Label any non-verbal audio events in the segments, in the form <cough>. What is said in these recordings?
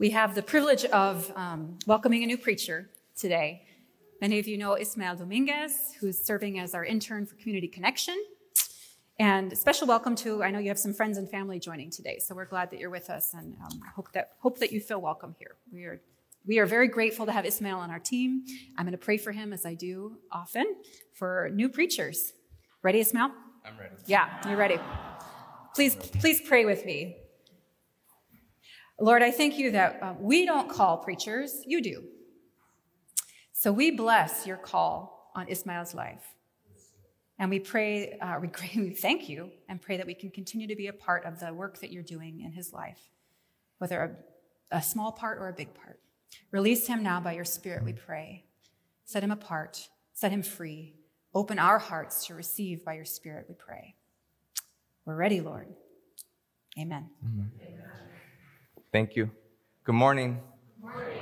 We have the privilege of um, welcoming a new preacher today. Many of you know Ismael Dominguez, who's serving as our intern for Community Connection. And a special welcome to, I know you have some friends and family joining today, so we're glad that you're with us and um, hope, that, hope that you feel welcome here. We are, we are very grateful to have Ismael on our team. I'm going to pray for him, as I do often, for new preachers. Ready, Ismael? I'm ready. Yeah, you're ready. Please, please pray with me. Lord, I thank you that uh, we don't call preachers, you do. So we bless your call on Ismael's life. And we pray, uh, <laughs> we, we thank you and pray that we can continue to be a part of the work that you're doing in his life, whether a, a small part or a big part. Release him now by your Spirit, we pray. Set him apart, set him free. Open our hearts to receive by your Spirit, we pray. We're ready, Lord. Amen. Amen. Thank you. Good morning. morning.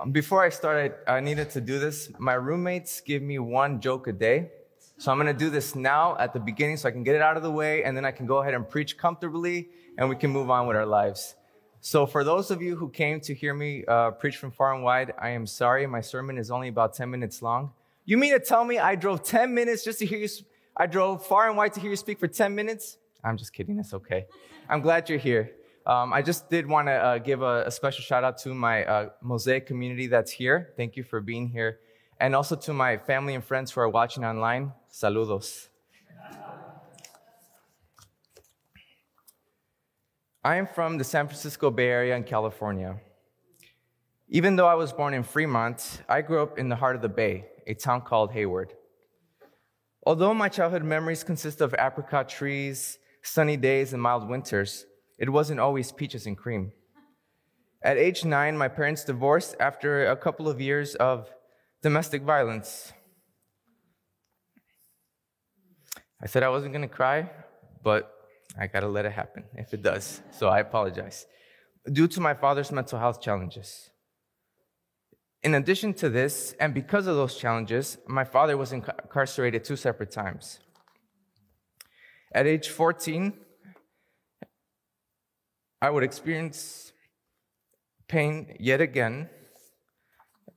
Um, before I start, I, I needed to do this. My roommates give me one joke a day. So I'm going to do this now at the beginning so I can get it out of the way and then I can go ahead and preach comfortably and we can move on with our lives. So for those of you who came to hear me uh, preach from far and wide, I am sorry. My sermon is only about 10 minutes long. You mean to tell me I drove 10 minutes just to hear you? I drove far and wide to hear you speak for 10 minutes? I'm just kidding. It's okay. I'm glad you're here. Um, I just did want to uh, give a, a, special shout out to my uh, Mosaic community that's here. Thank you for being here. And also to my family and friends who are watching online. Saludos. I am from the San Francisco Bay Area in California. Even though I was born in Fremont, I grew up in the heart of the Bay, a town called Hayward. Although my childhood memories consist of apricot trees, sunny days, and mild winters, it wasn't always peaches and cream. At age nine, my parents divorced after a couple of years of domestic violence. I said I wasn't gonna cry, but I gotta let it happen if it does, so I apologize. Due to my father's mental health challenges. In addition to this, and because of those challenges, my father was incarcerated two separate times. At age 14, I would experience pain yet again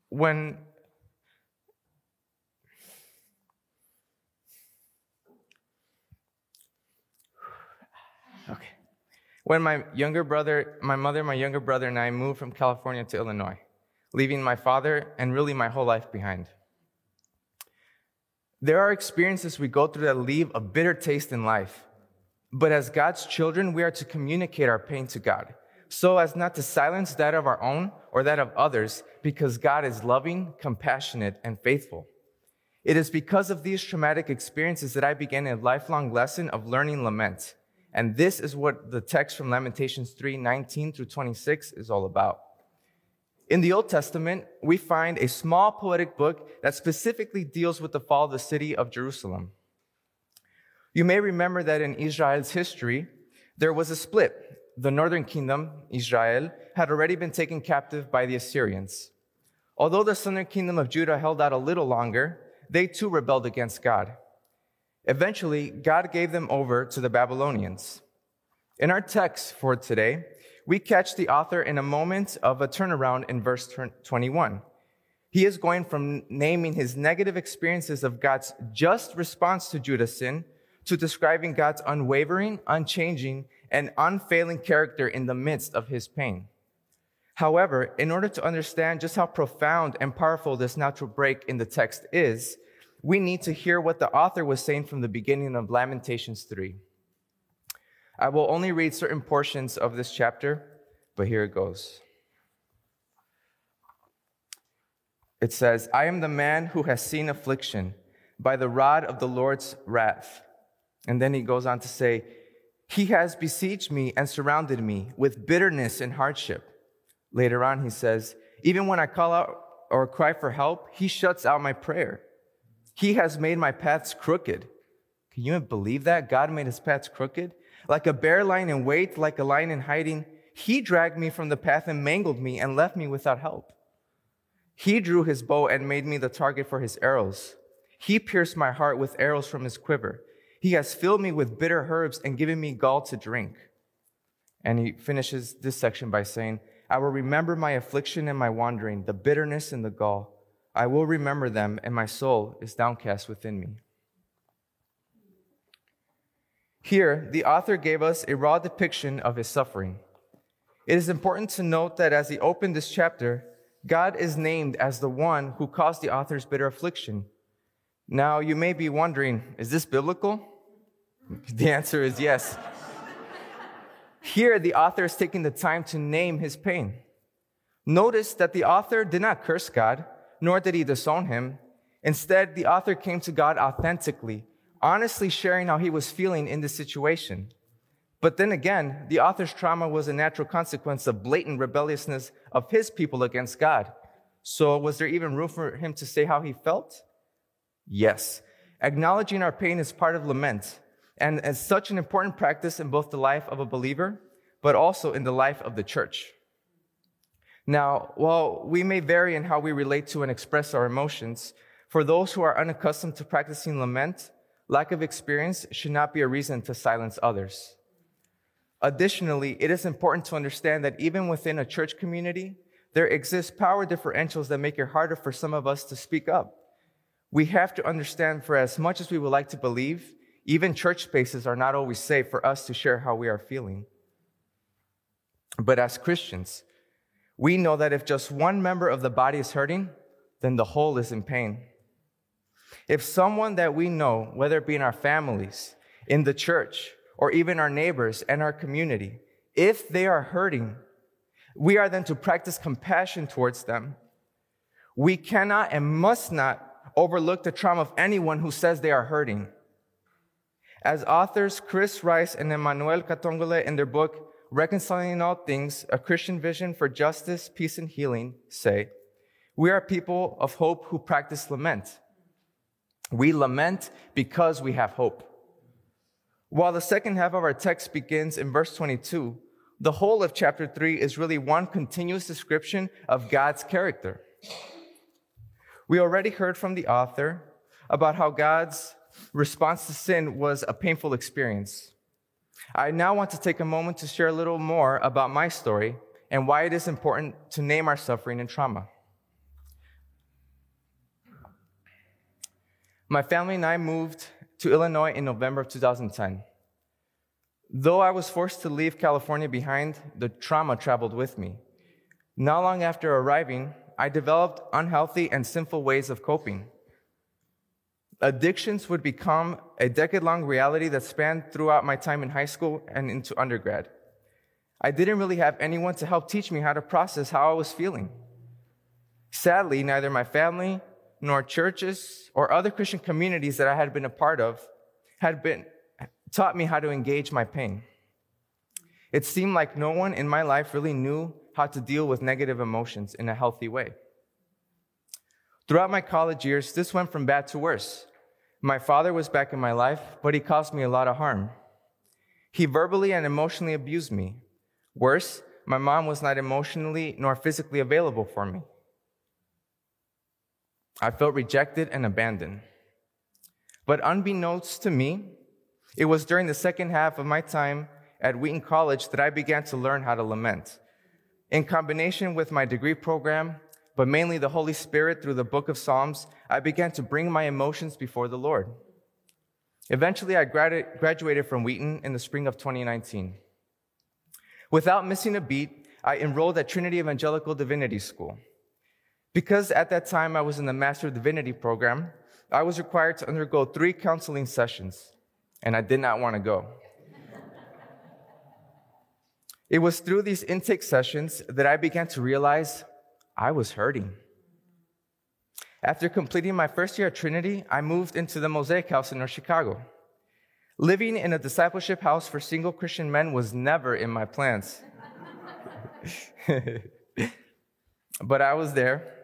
when okay when my younger brother my mother my younger brother and i moved from california to illinois leaving my father and really my whole life behind. There are experiences we go through that leave a bitter taste in life. But as God's children, we are to communicate our pain to God so as not to silence that of our own or that of others because God is loving, compassionate, and faithful. It is because of these traumatic experiences that I began a lifelong lesson of learning lament. And this is what the text from Lamentations 3 19 through 26 is all about. In the Old Testament, we find a small poetic book that specifically deals with the fall of the city of Jerusalem. You may remember that in Israel's history, there was a split. The northern kingdom, Israel, had already been taken captive by the Assyrians. Although the southern kingdom of Judah held out a little longer, they too rebelled against God. Eventually, God gave them over to the Babylonians. In our text for today, we catch the author in a moment of a turnaround in verse 21. He is going from naming his negative experiences of God's just response to Judah's sin to describing God's unwavering, unchanging, and unfailing character in the midst of his pain. However, in order to understand just how profound and powerful this natural break in the text is, we need to hear what the author was saying from the beginning of Lamentations 3. I will only read certain portions of this chapter, but here it goes. It says, I am the man who has seen affliction by the rod of the Lord's wrath. And then he goes on to say, He has besieged me and surrounded me with bitterness and hardship. Later on, he says, Even when I call out or cry for help, he shuts out my prayer. He has made my paths crooked. Can you believe that? God made his paths crooked? Like a bear lying in wait, like a lion in hiding, he dragged me from the path and mangled me and left me without help. He drew his bow and made me the target for his arrows. He pierced my heart with arrows from his quiver. He has filled me with bitter herbs and given me gall to drink. And he finishes this section by saying, I will remember my affliction and my wandering, the bitterness and the gall. I will remember them, and my soul is downcast within me. Here, the author gave us a raw depiction of his suffering. It is important to note that as he opened this chapter, God is named as the one who caused the author's bitter affliction. Now, you may be wondering, is this biblical? The answer is yes. Here, the author is taking the time to name his pain. Notice that the author did not curse God, nor did he disown him. Instead, the author came to God authentically, honestly sharing how he was feeling in this situation. But then again, the author's trauma was a natural consequence of blatant rebelliousness of his people against God. So, was there even room for him to say how he felt? Yes. Acknowledging our pain is part of lament, and as such an important practice in both the life of a believer, but also in the life of the church. Now, while we may vary in how we relate to and express our emotions, for those who are unaccustomed to practicing lament, lack of experience should not be a reason to silence others. Additionally, it is important to understand that even within a church community, there exist power differentials that make it harder for some of us to speak up. We have to understand for as much as we would like to believe, even church spaces are not always safe for us to share how we are feeling. But as Christians, we know that if just one member of the body is hurting, then the whole is in pain. If someone that we know, whether it be in our families, in the church, or even our neighbors and our community, if they are hurting, we are then to practice compassion towards them. We cannot and must not overlook the trauma of anyone who says they are hurting. As authors Chris Rice and Emmanuel Katongole in their book, Reconciling All Things, A Christian Vision for Justice, Peace, and Healing, say, we are people of hope who practice lament. We lament because we have hope. While the second half of our text begins in verse 22, the whole of chapter 3 is really one continuous description of God's character. We already heard from the author about how God's response to sin was a painful experience. I now want to take a moment to share a little more about my story and why it is important to name our suffering and trauma. My family and I moved to Illinois in November of 2010. Though I was forced to leave California behind, the trauma traveled with me. Not long after arriving, I developed unhealthy and sinful ways of coping. Addictions would become a decade long reality that spanned throughout my time in high school and into undergrad. I didn't really have anyone to help teach me how to process how I was feeling. Sadly, neither my family nor churches or other Christian communities that I had been a part of had been taught me how to engage my pain. It seemed like no one in my life really knew how to deal with negative emotions in a healthy way. Throughout my college years, this went from bad to worse. My father was back in my life, but he caused me a lot of harm. He verbally and emotionally abused me. Worse, my mom was not emotionally nor physically available for me. I felt rejected and abandoned. But unbeknownst to me, it was during the second half of my time at Wheaton College that I began to learn how to lament. In combination with my degree program, but mainly the Holy Spirit through the book of Psalms, I began to bring my emotions before the Lord. Eventually, I graduated from Wheaton in the spring of 2019. Without missing a beat, I enrolled at Trinity Evangelical Divinity School. Because at that time I was in the Master of Divinity program, I was required to undergo three counseling sessions, and I did not want to go. It was through these intake sessions that I began to realize I was hurting. After completing my first year at Trinity, I moved into the Mosaic House in North Chicago. Living in a discipleship house for single Christian men was never in my plans. <laughs> but I was there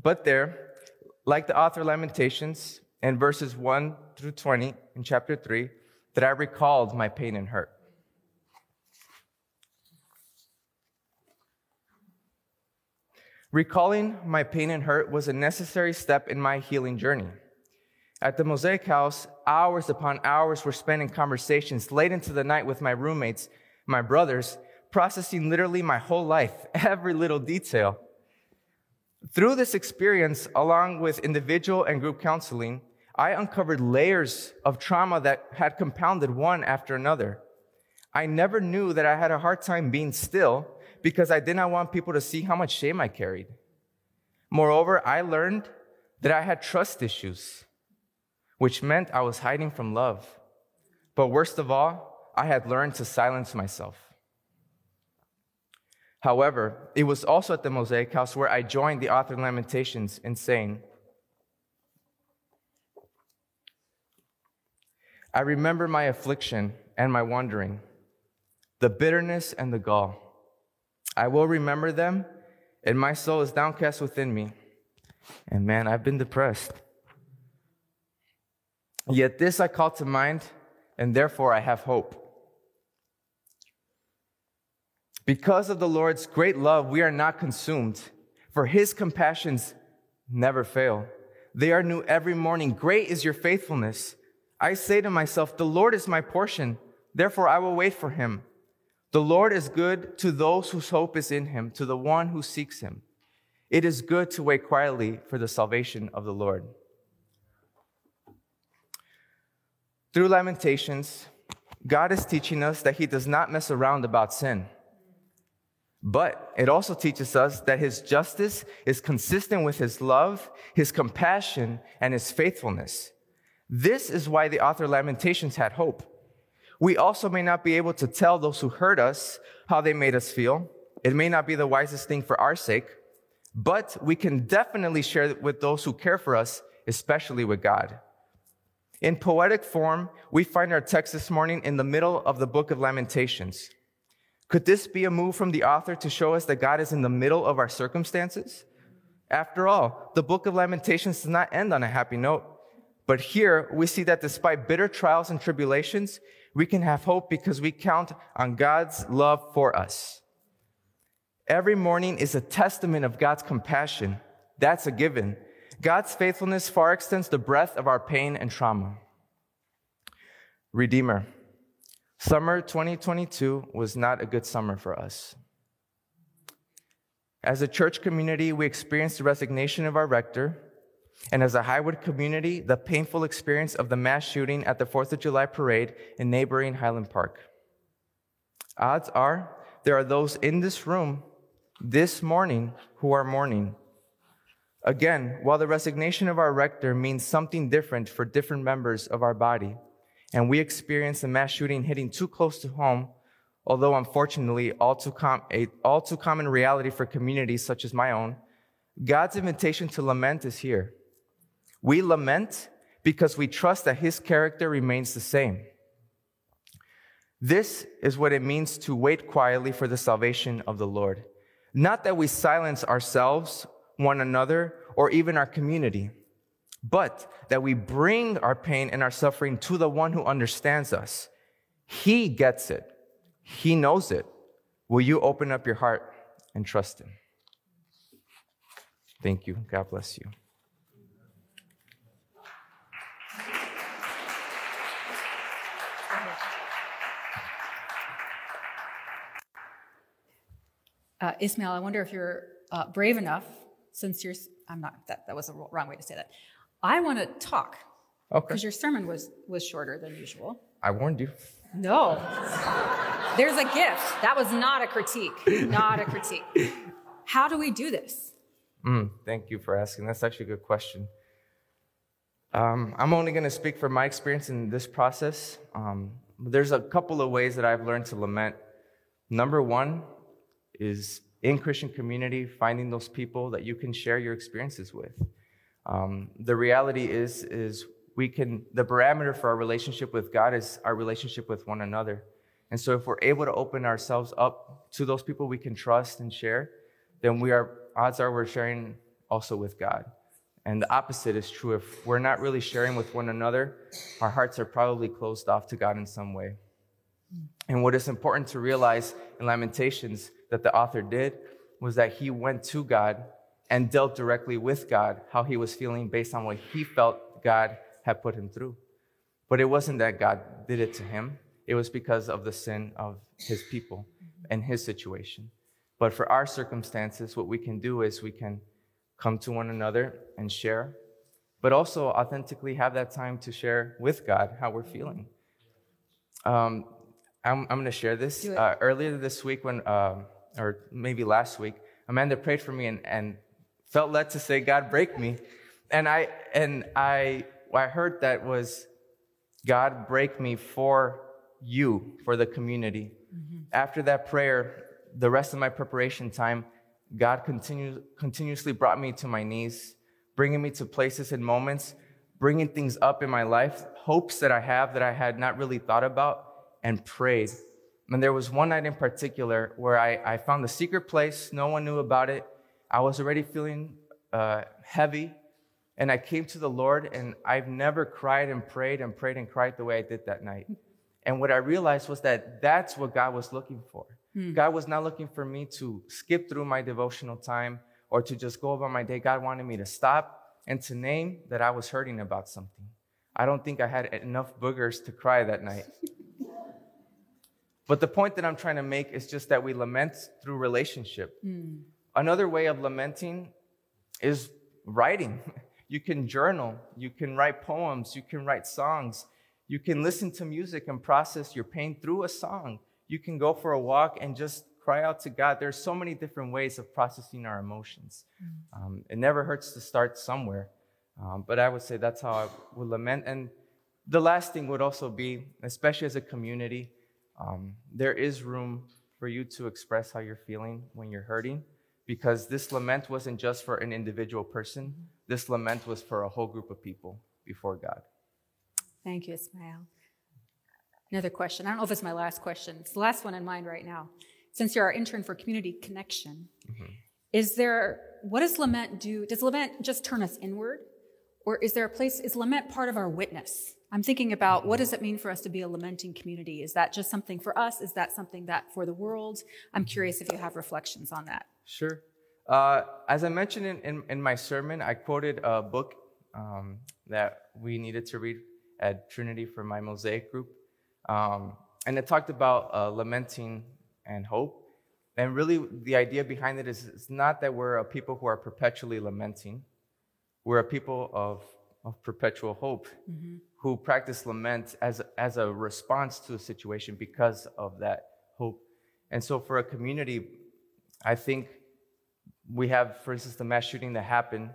but there, like the author Lamentations in verses 1 through 20 in chapter 3, that I recalled my pain and hurt. Recalling my pain and hurt was a necessary step in my healing journey. At the Mosaic House, hours upon hours were spent in conversations late into the night with my roommates, my brothers, processing literally my whole life, <laughs> every little detail. Through this experience, along with individual and group counseling, I uncovered layers of trauma that had compounded one after another. I never knew that I had a hard time being still because I did not want people to see how much shame I carried. Moreover, I learned that I had trust issues, which meant I was hiding from love. But worst of all, I had learned to silence myself. However, it was also at the Mosaic House where I joined the author of Lamentations in saying, I remember my affliction and my wandering, the bitterness and the gall. I will remember them, and my soul is downcast within me. And man, I've been depressed. Yet this I call to mind, and therefore I have hope. Because of the Lord's great love, we are not consumed, for his compassions never fail. They are new every morning. Great is your faithfulness. I say to myself, The Lord is my portion, therefore I will wait for him. The Lord is good to those whose hope is in him, to the one who seeks him. It is good to wait quietly for the salvation of the Lord. Through Lamentations, God is teaching us that he does not mess around about sin. But it also teaches us that his justice is consistent with his love, his compassion, and his faithfulness. This is why the author Lamentations had hope. We also may not be able to tell those who hurt us how they made us feel. It may not be the wisest thing for our sake, but we can definitely share it with those who care for us, especially with God. In poetic form, we find our text this morning in the middle of the book of Lamentations. Could this be a move from the author to show us that God is in the middle of our circumstances? After all, the book of Lamentations does not end on a happy note. But here we see that despite bitter trials and tribulations, we can have hope because we count on God's love for us. Every morning is a testament of God's compassion. That's a given. God's faithfulness far extends the breadth of our pain and trauma. Redeemer. Summer 2022 was not a good summer for us. As a church community, we experienced the resignation of our rector, and as a Highwood community, the painful experience of the mass shooting at the 4th of July parade in neighboring Highland Park. Odds are there are those in this room this morning who are mourning. Again, while the resignation of our rector means something different for different members of our body, and we experienced a mass shooting hitting too close to home, although unfortunately all too, com- a all too common reality for communities such as my own, God's invitation to lament is here. We lament because we trust that his character remains the same. This is what it means to wait quietly for the salvation of the Lord. Not that we silence ourselves, one another, or even our community but that we bring our pain and our suffering to the one who understands us. He gets it. He knows it. Will you open up your heart and trust him? Thank you. God bless you. Ismael, I wonder if you're uh, brave enough, since you're, I'm not, that, that was the wrong way to say that. I want to talk. Okay. Because your sermon was, was shorter than usual. I warned you. No. There's a gift. That was not a critique. Not a critique. How do we do this? Mm, thank you for asking. That's actually a good question. Um, I'm only going to speak from my experience in this process. Um, there's a couple of ways that I've learned to lament. Number one is in Christian community, finding those people that you can share your experiences with. Um, the reality is, is we can, the parameter for our relationship with God is our relationship with one another. And so if we're able to open ourselves up to those people we can trust and share, then we are, odds are we're sharing also with God. And the opposite is true. If we're not really sharing with one another, our hearts are probably closed off to God in some way. And what is important to realize in Lamentations that the author did was that he went to God and dealt directly with God how he was feeling based on what he felt God had put him through. But it wasn't that God did it to him, it was because of the sin of his people. and his situation. But for our circumstances, what we can do is we can come to one another and share, but also authentically have that time to share with God how we're feeling. Um, I'm, I'm going to share this. Uh, earlier this week, when, uh, or maybe last week, Amanda prayed for me and, and felt led to say, God, break me. And I, and I, I heard that was, God, break me for you, for the community. Mm-hmm. After that prayer, the rest of my preparation time, God continue, continuously brought me to my knees, bringing me to places and moments, bringing things up in my life, hopes that I have that I had not really thought about, and prayed. And there was one night in particular where I, I found a secret place. No one knew about it. I was already feeling uh, heavy. And I came to the Lord, and I've never cried and prayed and prayed and cried the way I did that night. And what I realized was that that's what God was looking for. Hmm. God was not looking for me to skip through my devotional time or to just go about my day. God wanted me to stop and to name that I was hurting about something. I don't think I had enough boogers to cry that night. <laughs> but the point that I'm trying to make is just that we lament through relationship. Hmm. Another way of lamenting is writing. <laughs> You can journal, you can write poems, you can write songs, you can listen to music and process your pain through a song. You can go for a walk and just cry out to God. There's so many different ways of processing our emotions. Mm. Um, it never hurts to start somewhere. Um, but I would say that's how I would lament. And the last thing would also be, especially as a community, um, there is room for you to express how you're feeling when you're hurting because this lament wasn't just for an individual person, this lament was for a whole group of people before God. Thank you, Ismael. Another question. I don't know if it's my last question. It's the last one in mind right now. Since you're our intern for community connection, mm-hmm. is there, what does lament do? Does lament just turn us inward? Or is there a place, is lament part of our witness? I'm thinking about what does it mean for us to be a lamenting community? Is that just something for us? Is that something that for the world? I'm curious if you have reflections on that. Sure. Uh, as I mentioned in, in, in, my sermon, I quoted a book um, that we needed to read at Trinity for my Mosaic group. Um, and it talked about uh, lamenting and hope. And really, the idea behind it is it's not that we're a people who are perpetually lamenting, we're a people of, of perpetual hope mm-hmm. who practice lament as, as a response to a situation because of that hope. And so, for a community, I think we have, for instance, the mass shooting that happened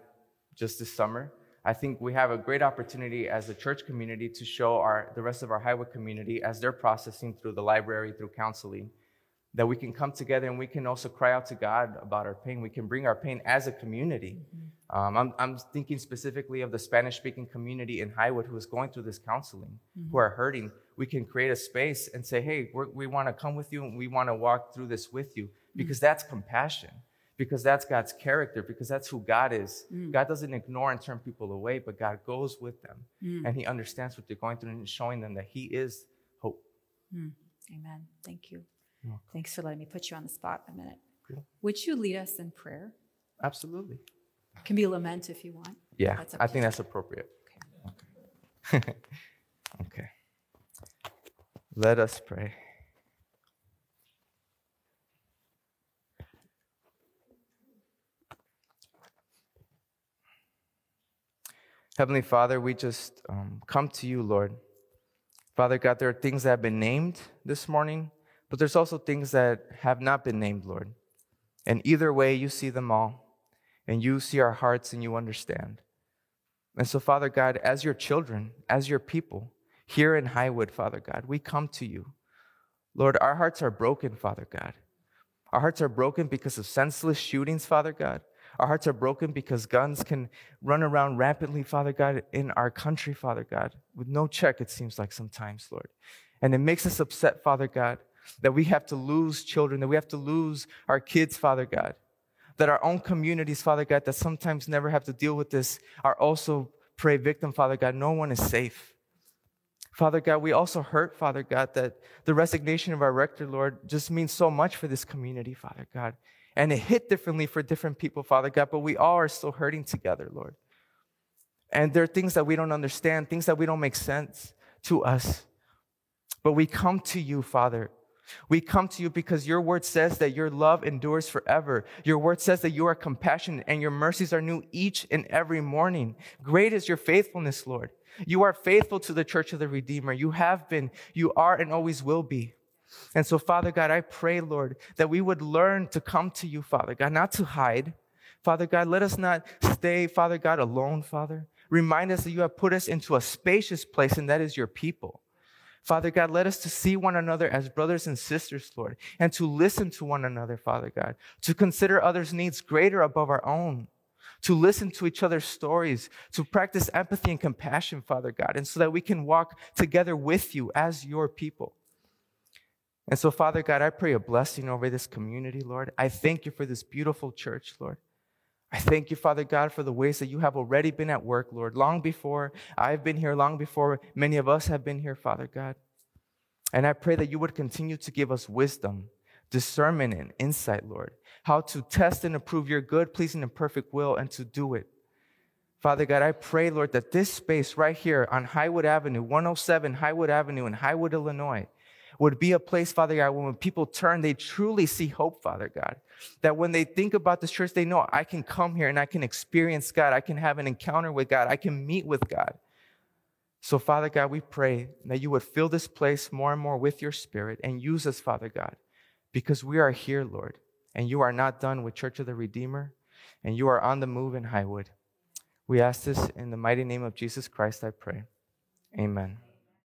just this summer. I think we have a great opportunity as a church community to show our, the rest of our Highwood community as they're processing through the library, through counseling, that we can come together and we can also cry out to God about our pain. We can bring our pain as a community. Mm-hmm. Um, I'm, I'm, thinking specifically of the Spanish speaking community in Highwood who is going through this counseling, mm-hmm. who are hurting. We can create a space and say, hey, we want to come with you and we want to walk through this with you because mm-hmm. that's compassion because that's God's character, because that's who God is. Mm. God doesn't ignore and turn people away, but God goes with them mm. and He understands what they're going through and showing them that He is hope. Mm. Amen. Thank you. Thanks for letting me put you on the spot a minute. Cool. Would you lead us in prayer? Absolutely. Can be lament if you want. Yeah, I think that's appropriate. Okay. okay. <laughs> okay. Let us pray. Heavenly Father, we just um, come to you, Lord. Father God, there are things that have been named this morning, but there's also things that have not been named, Lord. And either way, you see them all, and you see our hearts and you understand. And so, Father God, as your children, as your people, here in Highwood, Father God, we come to you. Lord, our hearts are broken, Father God. Our hearts are broken because of senseless shootings, Father God. Our hearts are broken because guns can run around rampantly, Father God, in our country, Father God, with no check, it seems like sometimes, Lord. And it makes us upset, Father God, that we have to lose children, that we have to lose our kids, Father God, that our own communities, Father God, that sometimes never have to deal with this are also prey victim, Father God. No one is safe. Father God, we also hurt, Father God, that the resignation of our rector, Lord, just means so much for this community, Father God. And it hit differently for different people, Father God, but we all are still hurting together, Lord. And there are things that we don't understand, things that we don't make sense to us. But we come to you, Father, We come to you because your word says that your love endures forever. Your word says that you are compassionate and your mercies are new each and every morning. Great is your faithfulness, Lord. You are faithful to the church of the Redeemer. You have been, you are, and always will be. And so, Father God, I pray, Lord, that we would learn to come to you, Father God, not to hide. Father God, let us not stay, Father God, alone, Father. Remind us that you have put us into a spacious place, and that is your people. Father God, let us to see one another as brothers and sisters, Lord, and to listen to one another, Father God, to consider others' needs greater above our own, to listen to each other's stories, to practice empathy and compassion, Father God, and so that we can walk together with you as your people. And so, Father God, I pray a blessing over this community, Lord. I thank you for this beautiful church, Lord. I thank you, Father God, for the ways that you have already been at work, Lord, long before I've been here, long before many of us have been here, Father God. And I pray that you would continue to give us wisdom, discernment, and insight, Lord, how to test and approve your good, pleasing, and perfect will and to do it. Father God, I pray, Lord, that this space right here on Highwood Avenue, 107 Highwood Avenue in Highwood, Illinois, would be a place, Father God, when people turn, they truly see hope, Father God. That when they think about this church, they know I can come here and I can experience God. I can have an encounter with God. I can meet with God. So, Father God, we pray that you would fill this place more and more with your spirit and use us, Father God, because we are here, Lord, and you are not done with Church of the Redeemer, and you are on the move in Highwood. We ask this in the mighty name of Jesus Christ, I pray. Amen.